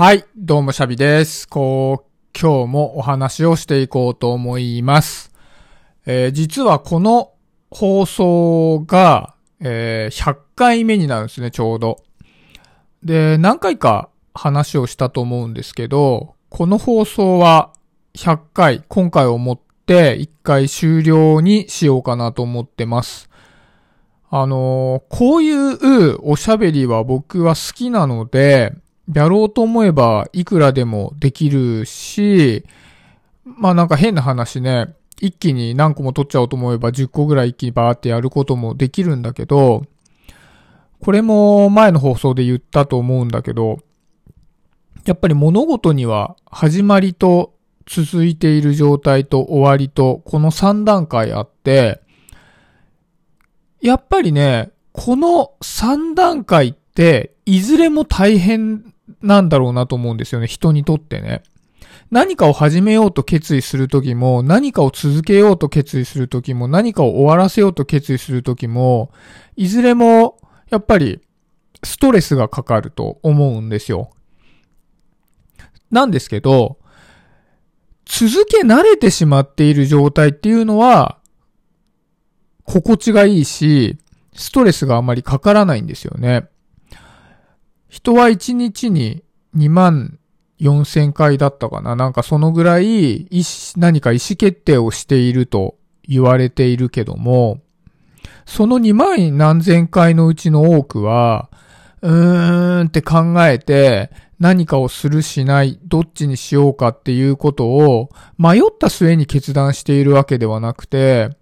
はい、どうもシャビです。こう、今日もお話をしていこうと思います。えー実はこの放送が、えー100回目になるんですね、ちょうど。で、何回か話をしたと思うんですけど、この放送は100回、今回をもって1回終了にしようかなと思ってます。あのーこういうおしゃべりは僕は好きなので、やろうと思えばいくらでもできるし、まあなんか変な話ね、一気に何個も取っちゃおうと思えば10個ぐらい一気にバーってやることもできるんだけど、これも前の放送で言ったと思うんだけど、やっぱり物事には始まりと続いている状態と終わりとこの3段階あって、やっぱりね、この3段階って、いずれも大変なんだろうなと思うんですよね、人にとってね。何かを始めようと決意するときも、何かを続けようと決意するときも、何かを終わらせようと決意するときも、いずれも、やっぱり、ストレスがかかると思うんですよ。なんですけど、続け慣れてしまっている状態っていうのは、心地がいいし、ストレスがあまりかからないんですよね。人は1日に2万4千回だったかな。なんかそのぐらい何か意思決定をしていると言われているけども、その2万何千回のうちの多くは、うーんって考えて何かをするしない、どっちにしようかっていうことを迷った末に決断しているわけではなくて、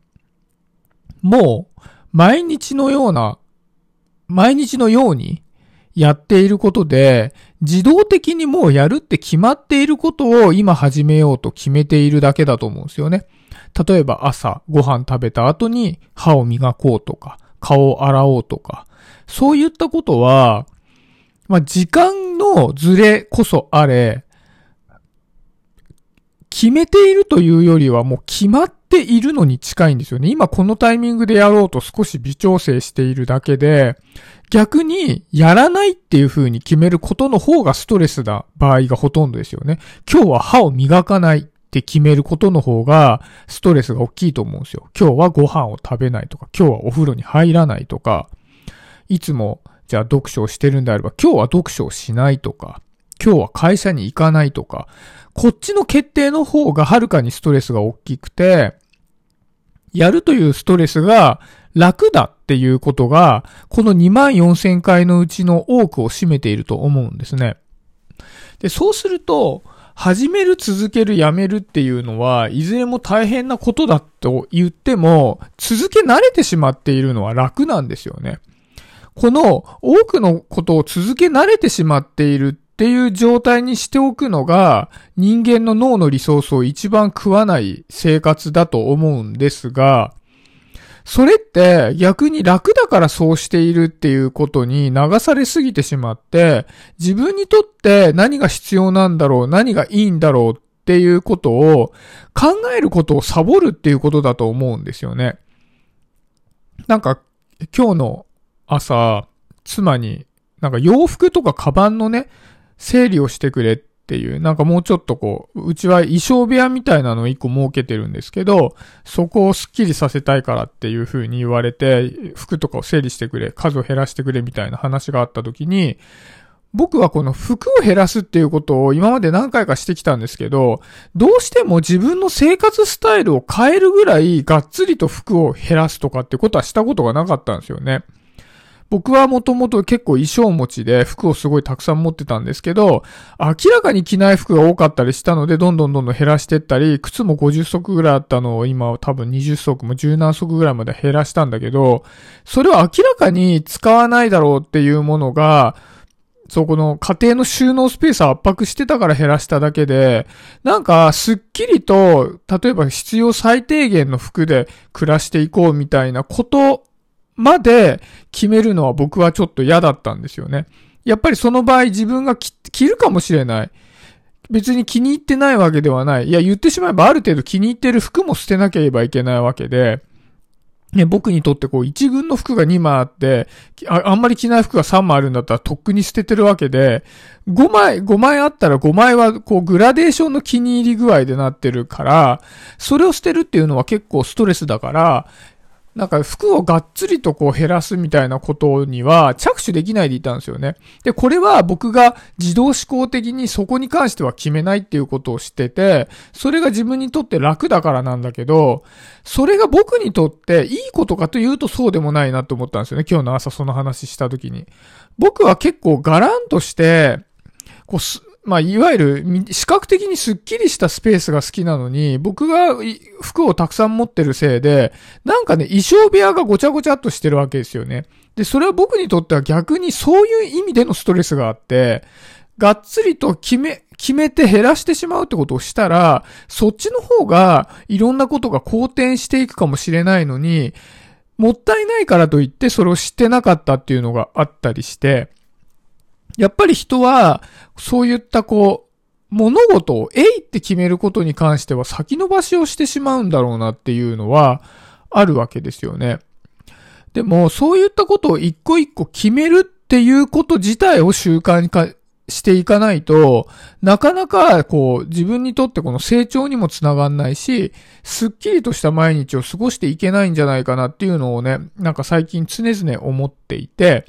もう毎日のような、毎日のようにやっていることで、自動的にもうやるって決まっていることを今始めようと決めているだけだと思うんですよね。例えば朝ご飯食べた後に歯を磨こうとか、顔を洗おうとか、そういったことは、まあ、時間のズレこそあれ、決めているというよりはもう決まっているのに近いんですよね。今このタイミングでやろうと少し微調整しているだけで、逆にやらないっていう風に決めることの方がストレスな場合がほとんどですよね。今日は歯を磨かないって決めることの方がストレスが大きいと思うんですよ。今日はご飯を食べないとか、今日はお風呂に入らないとか、いつもじゃあ読書をしてるんであれば今日は読書をしないとか、今日は会社に行かないとか、こっちの決定の方がはるかにストレスが大きくて、やるというストレスが楽だっていうことが、この2万4千回のうちの多くを占めていると思うんですね。で、そうすると、始める、続ける、やめるっていうのは、いずれも大変なことだと言っても、続け慣れてしまっているのは楽なんですよね。この多くのことを続け慣れてしまっているっていう状態にしておくのが人間の脳のリソースを一番食わない生活だと思うんですが、それって逆に楽だからそうしているっていうことに流されすぎてしまって、自分にとって何が必要なんだろう、何がいいんだろうっていうことを考えることをサボるっていうことだと思うんですよね。なんか今日の朝、妻になんか洋服とかカバンのね、整理をしてくれっていう、なんかもうちょっとこう、うちは衣装部屋みたいなのを一個設けてるんですけど、そこをスッキリさせたいからっていう風に言われて、服とかを整理してくれ、数を減らしてくれみたいな話があった時に、僕はこの服を減らすっていうことを今まで何回かしてきたんですけど、どうしても自分の生活スタイルを変えるぐらいがっつりと服を減らすとかってことはしたことがなかったんですよね。僕はもともと結構衣装持ちで服をすごいたくさん持ってたんですけど、明らかに着ない服が多かったりしたので、どんどんどんどん減らしてったり、靴も50足ぐらいあったのを今は多分20足も10何足ぐらいまで減らしたんだけど、それは明らかに使わないだろうっていうものが、そこの家庭の収納スペースを圧迫してたから減らしただけで、なんかすっきりと、例えば必要最低限の服で暮らしていこうみたいなことまで決めるのは僕はちょっと嫌だったんですよね。やっぱりその場合自分が着るかもしれない。別に気に入ってないわけではない。いや、言ってしまえばある程度気に入ってる服も捨てなければいけないわけで、ね、僕にとってこう一軍の服が2枚あってあ、あんまり着ない服が3枚あるんだったらとっくに捨ててるわけで、5枚、5枚あったら5枚はこうグラデーションの気に入り具合でなってるから、それを捨てるっていうのは結構ストレスだから、なんか服をがっつりとこう減らすみたいなことには着手できないでいたんですよね。で、これは僕が自動思考的にそこに関しては決めないっていうことを知ってて、それが自分にとって楽だからなんだけど、それが僕にとっていいことかというとそうでもないなと思ったんですよね。今日の朝その話した時に。僕は結構ガランとして、こうす、まあ、いわゆる、視覚的にスッキリしたスペースが好きなのに、僕が服をたくさん持ってるせいで、なんかね、衣装部屋がごちゃごちゃっとしてるわけですよね。で、それは僕にとっては逆にそういう意味でのストレスがあって、がっつりと決め、決めて減らしてしまうってことをしたら、そっちの方がいろんなことが好転していくかもしれないのに、もったいないからといってそれを知ってなかったっていうのがあったりして、やっぱり人は、そういったこう、物事をえいって決めることに関しては先延ばしをしてしまうんだろうなっていうのはあるわけですよね。でも、そういったことを一個一個決めるっていうこと自体を習慣にかしていかないと、なかなかこう自分にとってこの成長にもつながんないし、すっきりとした毎日を過ごしていけないんじゃないかなっていうのをね、なんか最近常々思っていて、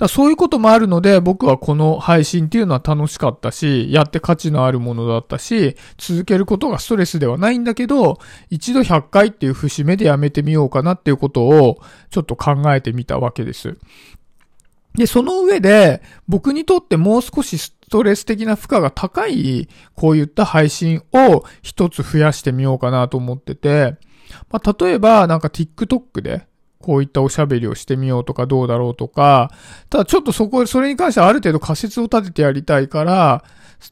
だそういうこともあるので、僕はこの配信っていうのは楽しかったし、やって価値のあるものだったし、続けることがストレスではないんだけど、一度100回っていう節目でやめてみようかなっていうことを、ちょっと考えてみたわけです。で、その上で、僕にとってもう少しストレス的な負荷が高い、こういった配信を一つ増やしてみようかなと思ってて、まあ、例えば、なんか TikTok で、こういったおしゃべりをしてみようとかどうだろうとか、ただちょっとそこ、それに関してはある程度仮説を立ててやりたいから、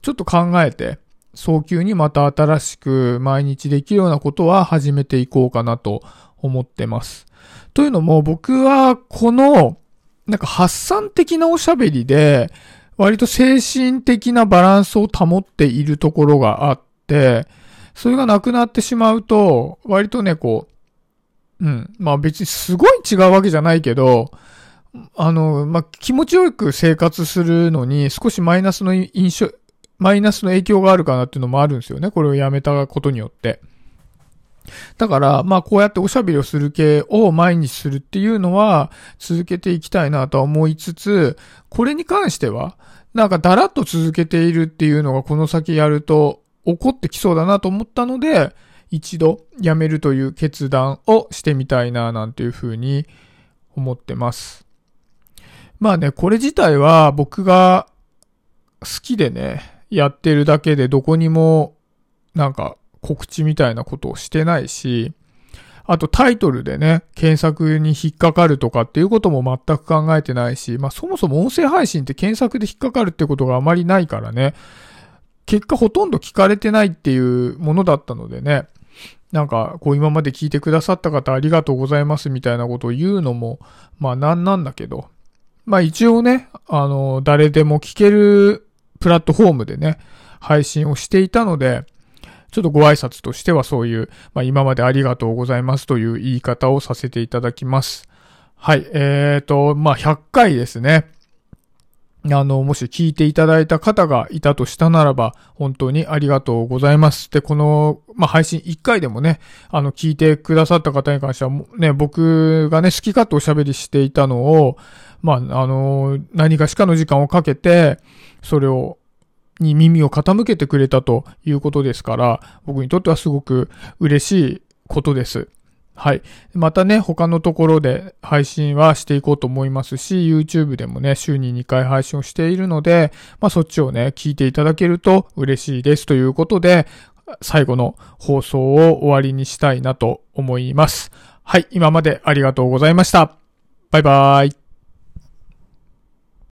ちょっと考えて、早急にまた新しく毎日できるようなことは始めていこうかなと思ってます。というのも僕はこの、なんか発散的なおしゃべりで、割と精神的なバランスを保っているところがあって、それがなくなってしまうと、割とね、こう、うん。まあ別にすごい違うわけじゃないけど、あの、まあ気持ちよく生活するのに少しマイナスの印象、マイナスの影響があるかなっていうのもあるんですよね。これをやめたことによって。だから、まあこうやっておしゃべりをする系を毎日するっていうのは続けていきたいなとは思いつつ、これに関しては、なんかだらっと続けているっていうのがこの先やると起こってきそうだなと思ったので、一度辞めるという決断をしてみたいななんていうふうに思ってます。まあね、これ自体は僕が好きでね、やってるだけでどこにもなんか告知みたいなことをしてないし、あとタイトルでね、検索に引っかかるとかっていうことも全く考えてないし、まあそもそも音声配信って検索で引っかかるってことがあまりないからね、結果ほとんど聞かれてないっていうものだったのでね、なんか、こう今まで聞いてくださった方ありがとうございますみたいなことを言うのも、まあなんなんだけど、まあ一応ね、あの、誰でも聞けるプラットフォームでね、配信をしていたので、ちょっとご挨拶としてはそういう、まあ今までありがとうございますという言い方をさせていただきます。はい、えーと、まあ100回ですね。あの、もし聞いていただいた方がいたとしたならば、本当にありがとうございます。で、この、まあ、配信1回でもね、あの、聞いてくださった方に関しては、ね、僕がね、好き勝手おしゃべりしていたのを、まあ、あの、何かしかの時間をかけて、それを、に耳を傾けてくれたということですから、僕にとってはすごく嬉しいことです。はい。またね、他のところで配信はしていこうと思いますし、YouTube でもね、週に2回配信をしているので、まあそっちをね、聞いていただけると嬉しいですということで、最後の放送を終わりにしたいなと思います。はい。今までありがとうございました。バイバーイ。